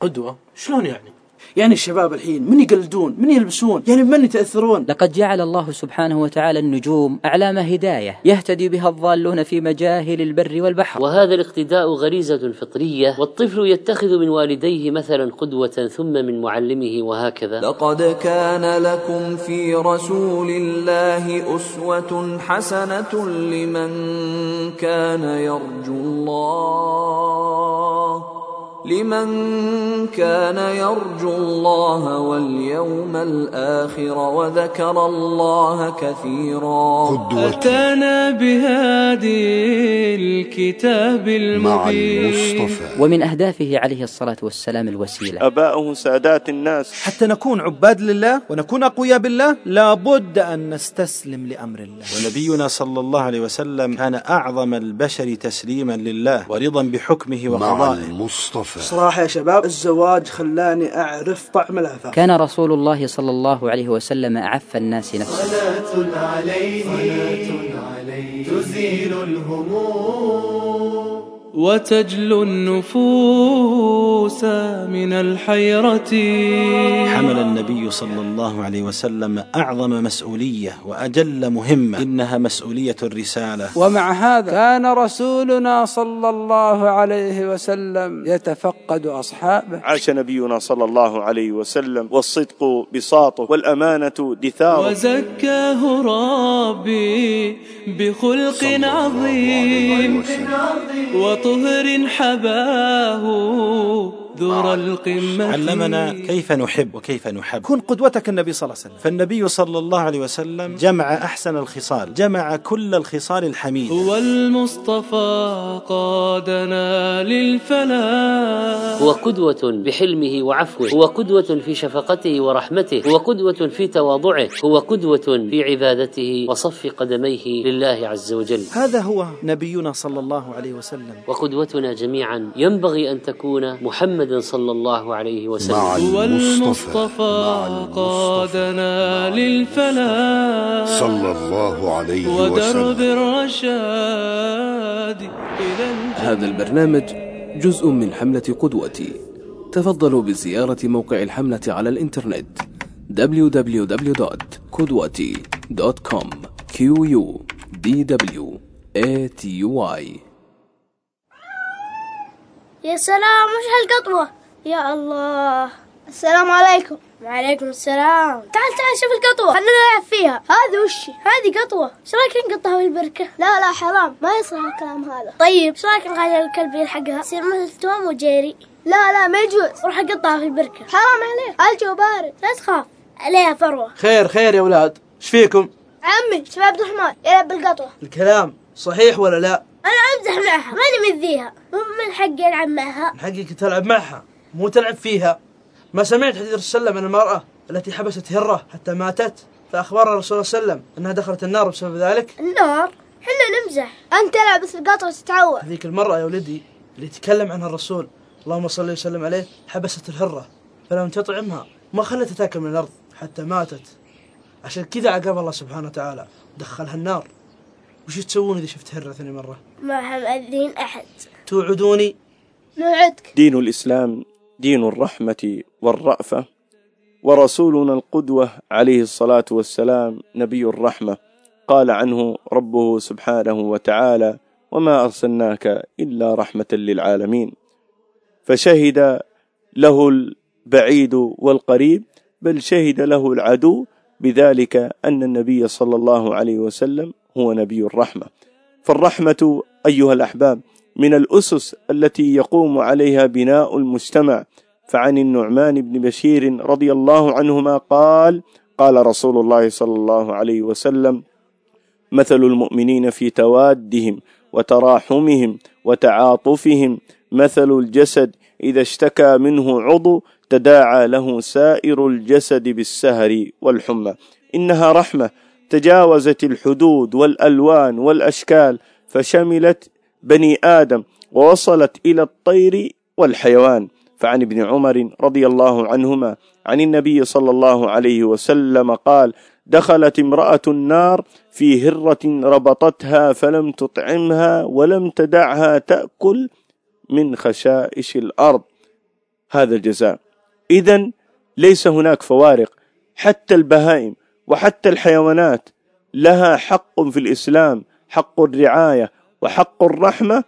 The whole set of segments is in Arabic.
قدوة؟ شلون يعني؟ يعني الشباب الحين من يقلدون؟ من يلبسون؟ يعني بمن يتأثرون؟ لقد جعل الله سبحانه وتعالى النجوم أعلام هداية يهتدي بها الضالون في مجاهل البر والبحر. وهذا الاقتداء غريزة فطرية والطفل يتخذ من والديه مثلا قدوة ثم من معلمه وهكذا. لقد كان لكم في رسول الله أسوة حسنة لمن كان يرجو الله. لمن كان يرجو الله واليوم الآخر وذكر الله كثيرا. أتانا بهادي الكتاب المبين. ومن أهدافه عليه الصلاة والسلام الوسيلة. أباؤه سادات الناس. حتى نكون عباد لله ونكون أقوياء بالله لابد أن نستسلم لأمر الله. ونبينا صلى الله عليه وسلم كان أعظم البشر تسليما لله ورضا بحكمه وقضائه. المصطفى. صراحة يا شباب الزواج خلاني أعرف طعم العفاف كان رسول الله صلى الله عليه وسلم أعف الناس نفسه. صلاة عليه صلاة عليه تزيل الهموم. وتجلو النفوس من الحيرة. حمل النبي صلى الله عليه وسلم أعظم مسؤولية وأجل مهمة إنها مسؤولية الرسالة. ومع هذا كان رسولنا صلى الله عليه وسلم يتفقد أصحابه. عاش نبينا صلى الله عليه وسلم والصدق بساطه والأمانة دثاره. وزكاه ربي بخلق عظيم وطهر حباه ذر القمة علمنا كيف نحب وكيف نحب. كن قدوتك النبي صلى الله عليه وسلم. فالنبي صلى الله عليه وسلم جمع أحسن الخصال جمع كل الخصال الحميدة هو المصطفى قادنا للفلاح. هو قدوة بحلمه وعفوه هو قدوة في شفقته ورحمته هو قدوة في تواضعه هو قدوة في عبادته وصف قدميه لله عز وجل. هذا هو نبينا صلى الله عليه وسلم. وقدوتنا جميعا ينبغي أن تكون محمد صلى الله عليه وسلم. هو المصطفى قادنا للفلاح. صلى الله عليه ودرب وسلم. الرشاد إلى هذا البرنامج جزء من حملة قدوتي. تفضلوا بزيارة موقع الحملة على الإنترنت www.kudwati.com q u d w a t y. يا سلام وش هالقطوة؟ يا الله. السلام عليكم. وعليكم السلام. تعال تعال شوف القطوة. خلنا نلعب فيها. هذه وش هذه قطوة. إيش رأيك نقطها بالبركة؟ لا لا حرام. ما يصلح الكلام هذا. طيب إيش رأيك نخلي الكلب يلحقها؟ يصير مثل توم وجيري. لا لا ما يجوز. روح اقطها في البركة. حرام عليك. الجو بارد؟ لا تخاف. عليها فروة. خير خير يا ولاد. إيش فيكم؟ عمي شباب عبد الرحمن يلعب بالقطوة. الكلام صحيح ولا لا؟ أنا أمزح معها ماني مذيها مو من حقي العب معها. من حقك تلعب معها مو تلعب فيها. ما سمعت حديث الرسول صلى الله عليه وسلم عن المرأة التي حبست هرة حتى ماتت فأخبر الرسول صلى الله عليه وسلم أنها دخلت النار بسبب ذلك. النار؟ حنا نمزح. أنت تلعب بس القطوة وتتعور هذيك المرأة يا ولدي اللي تكلم عنها الرسول اللهم صل وسلم عليه حبست الهرة فلم تطعمها ما خلتها تاكل من الأرض حتى ماتت. عشان كذا عقاب الله سبحانه وتعالى دخلها النار. وش تسوون إذا شفت هرة ثاني مرة؟ ما مأذين أحد. توعدوني؟ نوعدك. دين الإسلام دين الرحمة والرأفة ورسولنا القدوة عليه الصلاة والسلام نبي الرحمة. قال عنه ربه سبحانه وتعالى وما أرسلناك إلا رحمة للعالمين. فشهد له البعيد والقريب بل شهد له العدو بذلك أن النبي صلى الله عليه وسلم هو نبي الرحمة. فالرحمة أيها الأحباب من الأسس التي يقوم عليها بناء المجتمع. فعن النعمان بن بشير رضي الله عنهما قال قال رسول الله صلى الله عليه وسلم مثل المؤمنين في توادهم وتراحمهم وتعاطفهم. مثل الجسد إذا اشتكى منه عضو تداعى له سائر الجسد بالسهر والحمى. إنها رحمة تجاوزت الحدود والألوان والأشكال فشملت بني آدم ووصلت إلى الطير والحيوان. فعن ابن عمر رضي الله عنهما عن النبي صلى الله عليه وسلم قال دخلت امرأة النار في هرة ربطتها فلم تطعمها ولم تدعها تأكل من خشائش الأرض. هذا الجزاء. إذا ليس هناك فوارق. حتى البهائم وحتى الحيوانات لها حق في الإسلام حق الرعاية وحق الرحمة.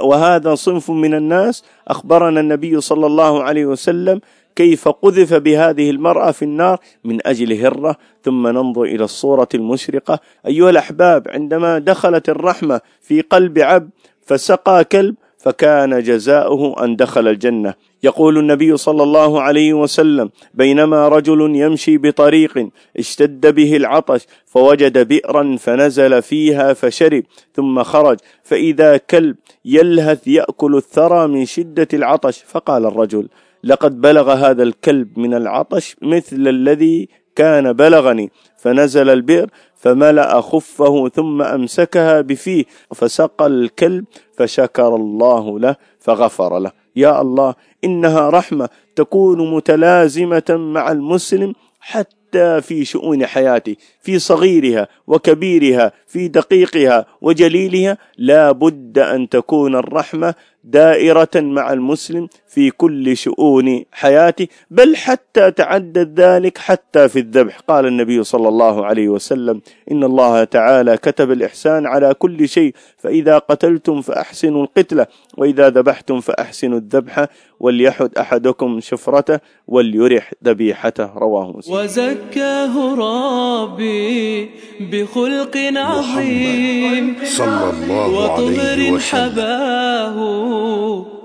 وهذا صنف من الناس. أخبرنا النبي صلى الله عليه وسلم كيف قذف بهذه المرأة في النار من أجل هرة. ثم ننظر إلى الصورة المشرقة. أيها الأحباب عندما دخلت الرحمة في قلب عبد فسقى كلب فكان جزاؤه أن دخل الجنة. يقول النبي صلى الله عليه وسلم بينما رجل يمشي بطريق اشتد به العطش فوجد بئرا فنزل فيها فشرب ثم خرج. فإذا كلب يلهث يأكل الثرى من شدة العطش. فقال الرجل لقد بلغ هذا الكلب من العطش مثل الذي كان بلغني. فنزل البئر فملأ خفه ثم أمسكها بفيه فسقى الكلب فشكر الله له فغفر له. يا الله إنها رحمة تكون متلازمة مع المسلم حتى حتى في شؤون حياته في صغيرها وكبيرها في دقيقها وجليلها لا بد أن تكون الرحمة دائرة مع المسلم في كل شؤون حياته بل حتى تعدد ذلك حتى في الذبح. قال النبي صلى الله عليه وسلم إن الله تعالى كتب الإحسان على كل شيء فإذا قتلتم فأحسنوا القتلة وإذا ذبحتم فأحسنوا الذبح وليحد أحدكم شفرته وليرح ذبيحته. رواه مسلم. وزكاه ربي بخلق عظيم صلى الله عليه وطهر وسلم. حباه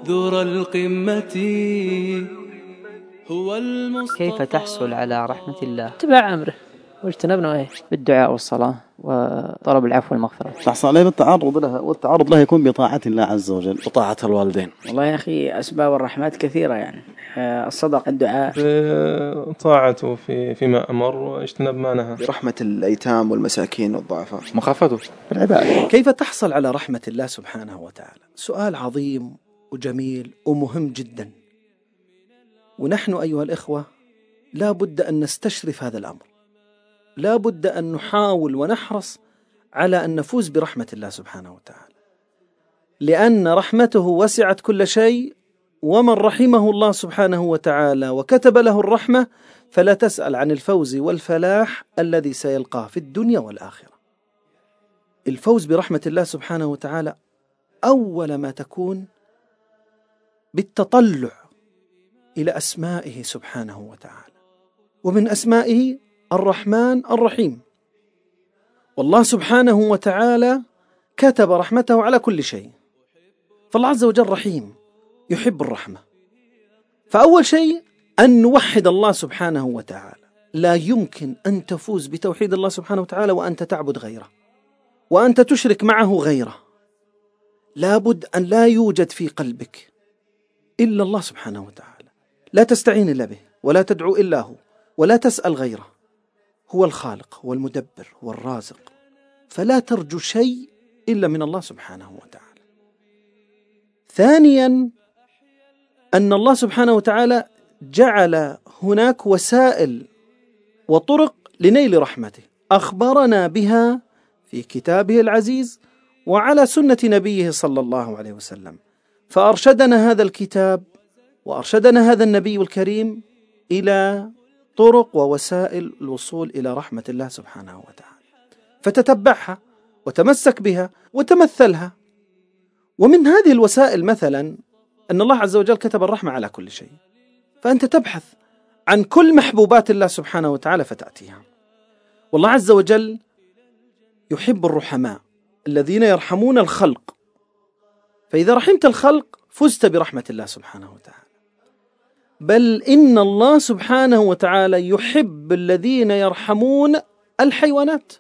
ذر القمة. هو كيف تحصل على رحمة الله؟ اتباع أمره. واجتنبنا إيه؟ بالدعاء والصلاة وطلب العفو والمغفرة. تحصل عليه بالتعرض لها والتعرض لها يكون بطاعة الله عز وجل وطاعة الوالدين. والله يا أخي أسباب الرحمات كثيرة يعني. آه، الصدقه الدعاء. في طاعته في فيما أمر واجتنب ما نهى. برحمة الأيتام والمساكين والضعفاء. مخافته. بالعبادة كيف تحصل على رحمة الله سبحانه وتعالى؟ سؤال عظيم وجميل ومهم جدا. ونحن أيها الإخوة لا بد أن نستشرف هذا الأمر. لا بد أن نحاول ونحرص على أن نفوز برحمة الله سبحانه وتعالى. لأن رحمته وسعت كل شيء ومن رحمه الله سبحانه وتعالى وكتب له الرحمة فلا تسأل عن الفوز والفلاح الذي سيلقاه في الدنيا والآخرة. الفوز برحمة الله سبحانه وتعالى أول ما تكون بالتطلع إلى أسمائه سبحانه وتعالى. ومن أسمائه الرحمن الرحيم. والله سبحانه وتعالى كتب رحمته على كل شيء. فالله عز وجل رحيم يحب الرحمة. فأول شيء أن نوحد الله سبحانه وتعالى. لا يمكن أن تفوز بتوحيد الله سبحانه وتعالى وأنت تعبد غيره وأنت تشرك معه غيره. لابد أن لا يوجد في قلبك إلا الله سبحانه وتعالى. لا تستعين إلا به ولا تدعو إلا هو ولا تسأل غيره. هو الخالق هو المدبر هو الرازق فلا ترجو شيء إلا من الله سبحانه وتعالى. ثانيا أن الله سبحانه وتعالى جعل هناك وسائل وطرق لنيل رحمته. أخبرنا بها في كتابه العزيز وعلى سنة نبيه صلى الله عليه وسلم. فأرشدنا هذا الكتاب وأرشدنا هذا النبي الكريم إلى طرق ووسائل الوصول إلى رحمة الله سبحانه وتعالى. فتتبعها وتمسك بها وتمثلها. ومن هذه الوسائل مثلا أن الله عز وجل كتب الرحمة على كل شيء. فأنت تبحث عن كل محبوبات الله سبحانه وتعالى فتأتيها. والله عز وجل يحب الرحماء الذين يرحمون الخلق. فإذا رحمت الخلق فزت برحمة الله سبحانه وتعالى. بل إن الله سبحانه وتعالى يحب الذين يرحمون الحيوانات.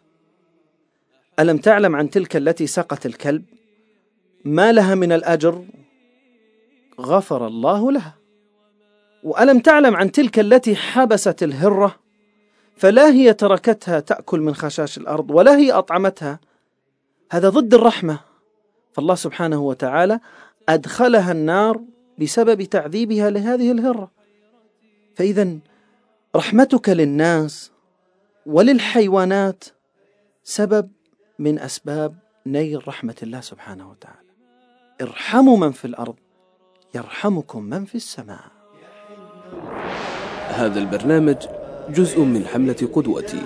ألم تعلم عن تلك التي سقت الكلب؟ ما لها من الأجر؟ غفر الله لها. وألم تعلم عن تلك التي حبست الهرة؟ فلا هي تركتها تأكل من خشاش الأرض ولا هي أطعمتها. هذا ضد الرحمة. فالله سبحانه وتعالى أدخلها النار بسبب تعذيبها لهذه الهرة. فإذا رحمتك للناس وللحيوانات سبب من أسباب نيل رحمة الله سبحانه وتعالى. ارحموا من في الأرض يرحمكم من في السماء. هذا البرنامج جزء من حملة قدوتي.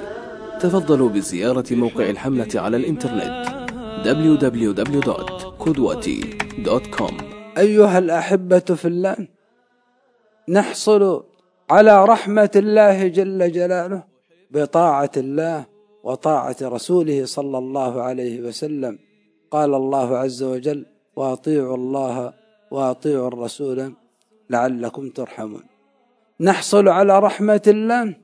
تفضلوا بزيارة موقع الحملة على الإنترنت www.qudwati.com أيها الأحبة في الله نحصل على رحمة الله جل جلاله بطاعة الله وطاعة رسوله صلى الله عليه وسلم. قال الله عز وجل وأطيعوا الله وأطيعوا الرسول لعلكم ترحمون نحصل على رحمة الله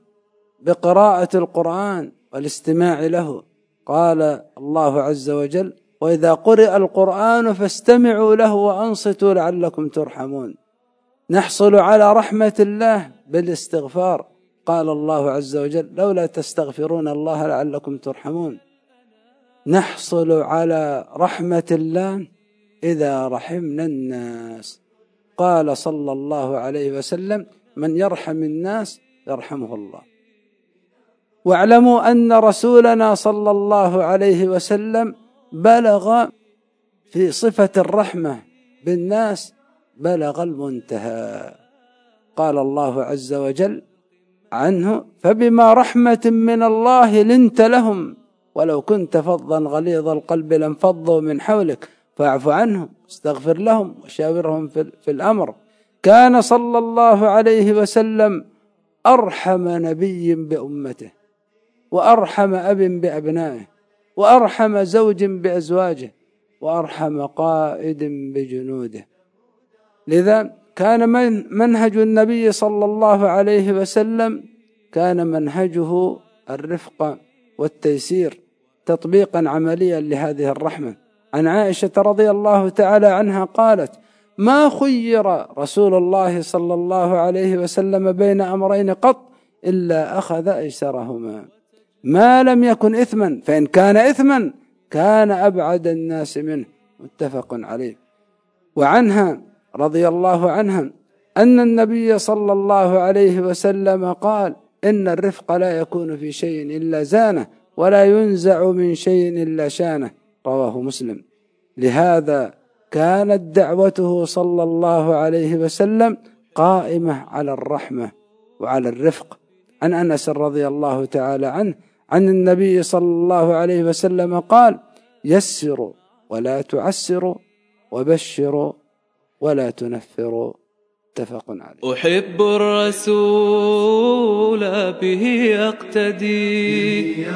بقراءة القرآن والاستماع له. قال الله عز وجل وإذا قرئ القرآن فاستمعوا له وأنصتوا لعلكم ترحمون. نحصل على رحمة الله بالاستغفار. قال الله عز وجل لولا تستغفرون الله لعلكم ترحمون. نحصل على رحمة الله إذا رحمنا الناس. قال صلى الله عليه وسلم من يرحم الناس يرحمه الله. واعلموا أن رسولنا صلى الله عليه وسلم بلغ في صفة الرحمة بالناس بلغ المنتهى. قال الله عز وجل عنه فبما رحمة من الله لنت لهم ولو كنت فظا غليظ القلب لانفضوا من حولك فاعف عنهم استغفر لهم وشاورهم في الأمر. كان صلى الله عليه وسلم أرحم نبي بأمته وأرحم أب بأبنائه. وأرحم زوج بأزواجه وأرحم قائد بجنوده. لذا كان من منهج النبي صلى الله عليه وسلم كان منهجه الرفق والتيسير تطبيقا عمليا لهذه الرحمة. عن عائشة رضي الله تعالى عنها قالت ما خير رسول الله صلى الله عليه وسلم بين أمرين قط إلا أخذ أيسرهما. ما لم يكن إثما فإن كان إثما كان أبعد الناس منه. متفق عليه. وعنها رضي الله عنها أن النبي صلى الله عليه وسلم قال إن الرفق لا يكون في شيء إلا زانه ولا ينزع من شيء إلا شانه. رواه مسلم. لهذا كانت دعوته صلى الله عليه وسلم قائمة على الرحمة وعلى الرفق. عن أنس رضي الله تعالى عنه عن النبي صلى الله عليه وسلم قال يسروا ولا تعسروا وبشروا ولا تنفروا متفق عليه. أحب الرسول به أقتدي.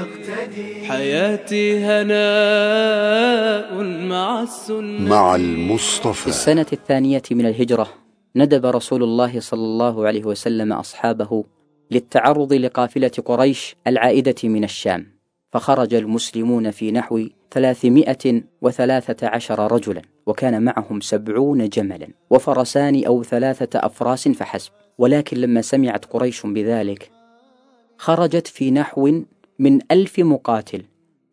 حياتي هناء مع السنة. مع المصطفى. في السنة الثانية من الهجرة ندب رسول الله صلى الله عليه وسلم أصحابه للتعرض لقافلة قريش العائدة من الشام فخرج المسلمون في نحو ثلاثمائة وثلاثة عشر رجلا وكان معهم سبعون جملا وفرسان أو ثلاثة أفراس فحسب. ولكن لما سمعت قريش بذلك خرجت في نحو من ألف مقاتل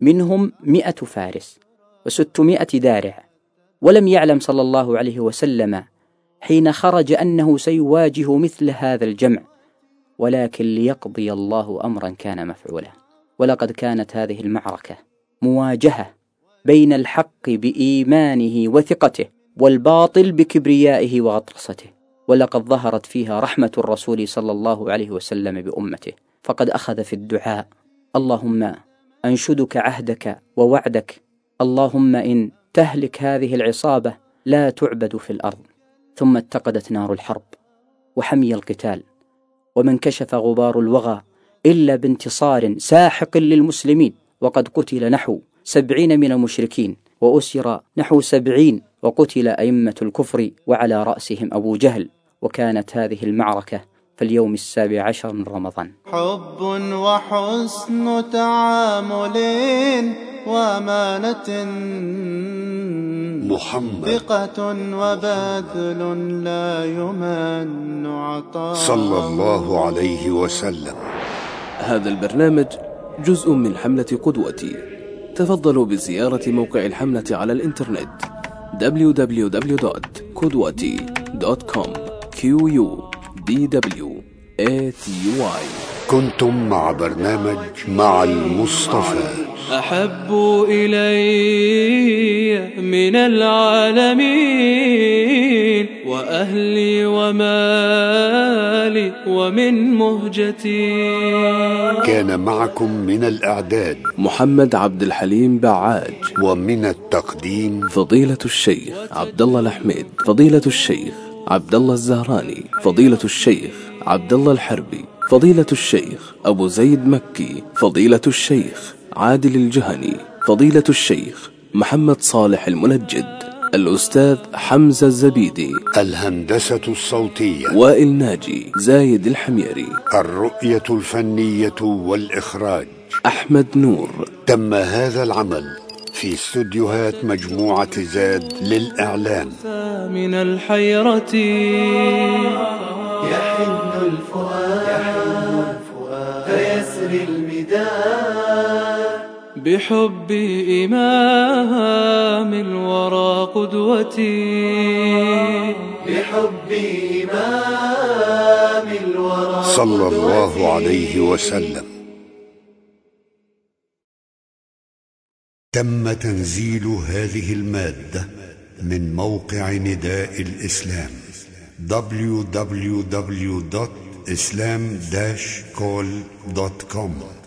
منهم مئة فارس وستمائة دارع. ولم يعلم صلى الله عليه وسلم حين خرج أنه سيواجه مثل هذا الجمع. ولكن ليقضي الله أمرا كان مفعولا. ولقد كانت هذه المعركة مواجهة بين الحق بإيمانه وثقته والباطل بكبريائه وغطرسته ولقد ظهرت فيها رحمة الرسول صلى الله عليه وسلم بأمته. فقد أخذ في الدعاء اللهم أنشدك عهدك ووعدك. اللهم إن تهلك هذه العصابة لا تعبد في الأرض. ثم اتقدت نار الحرب وحمي القتال. وما انكشف غبار الوغى إلا بانتصار ساحق للمسلمين وقد قتل نحو سبعين من المشركين وأسر نحو سبعين وقتل أئمة الكفر وعلى رأسهم أبو جهل. وكانت هذه المعركة في اليوم السابع عشر من رمضان. حب وحسن تعامل وأمانة محمد. ثقة وبذل لا يمن عطاء. صلى الله عليه وسلم. هذا البرنامج جزء من حملة قدوتي. تفضلوا بزيارة موقع الحملة على الإنترنت. www.qudwati.com q u d w a t y. كنتم مع برنامج مع المصطفى. أحب إلي من العالمين وأهلي ومالي ومن مهجتي. كان معكم من الإعداد. محمد عبد الحليم بعاج ومن التقديم. فضيلة الشيخ عبد الله الحميد فضيلة الشيخ عبد الله الزهراني. فضيلة الشيخ عبد الله الحربي. فضيلة الشيخ أبو زيد مكي. فضيلة الشيخ عادل الجهني فضيلة الشيخ محمد صالح المنجد الأستاذ حمزة الزبيدي. الهندسة الصوتية. وائل ناجي زايد الحميري. الرؤية الفنية والإخراج. أحمد نور. تم هذا العمل في استوديوهات مجموعة زاد للإعلام. من الحيرة يحن الفؤاد. بحب إمام الورى قدوتي. بحب إمام الورى صلى الله عليه وسلم. تم تنزيل هذه المادة من موقع نداء الإسلام www.islam-call.com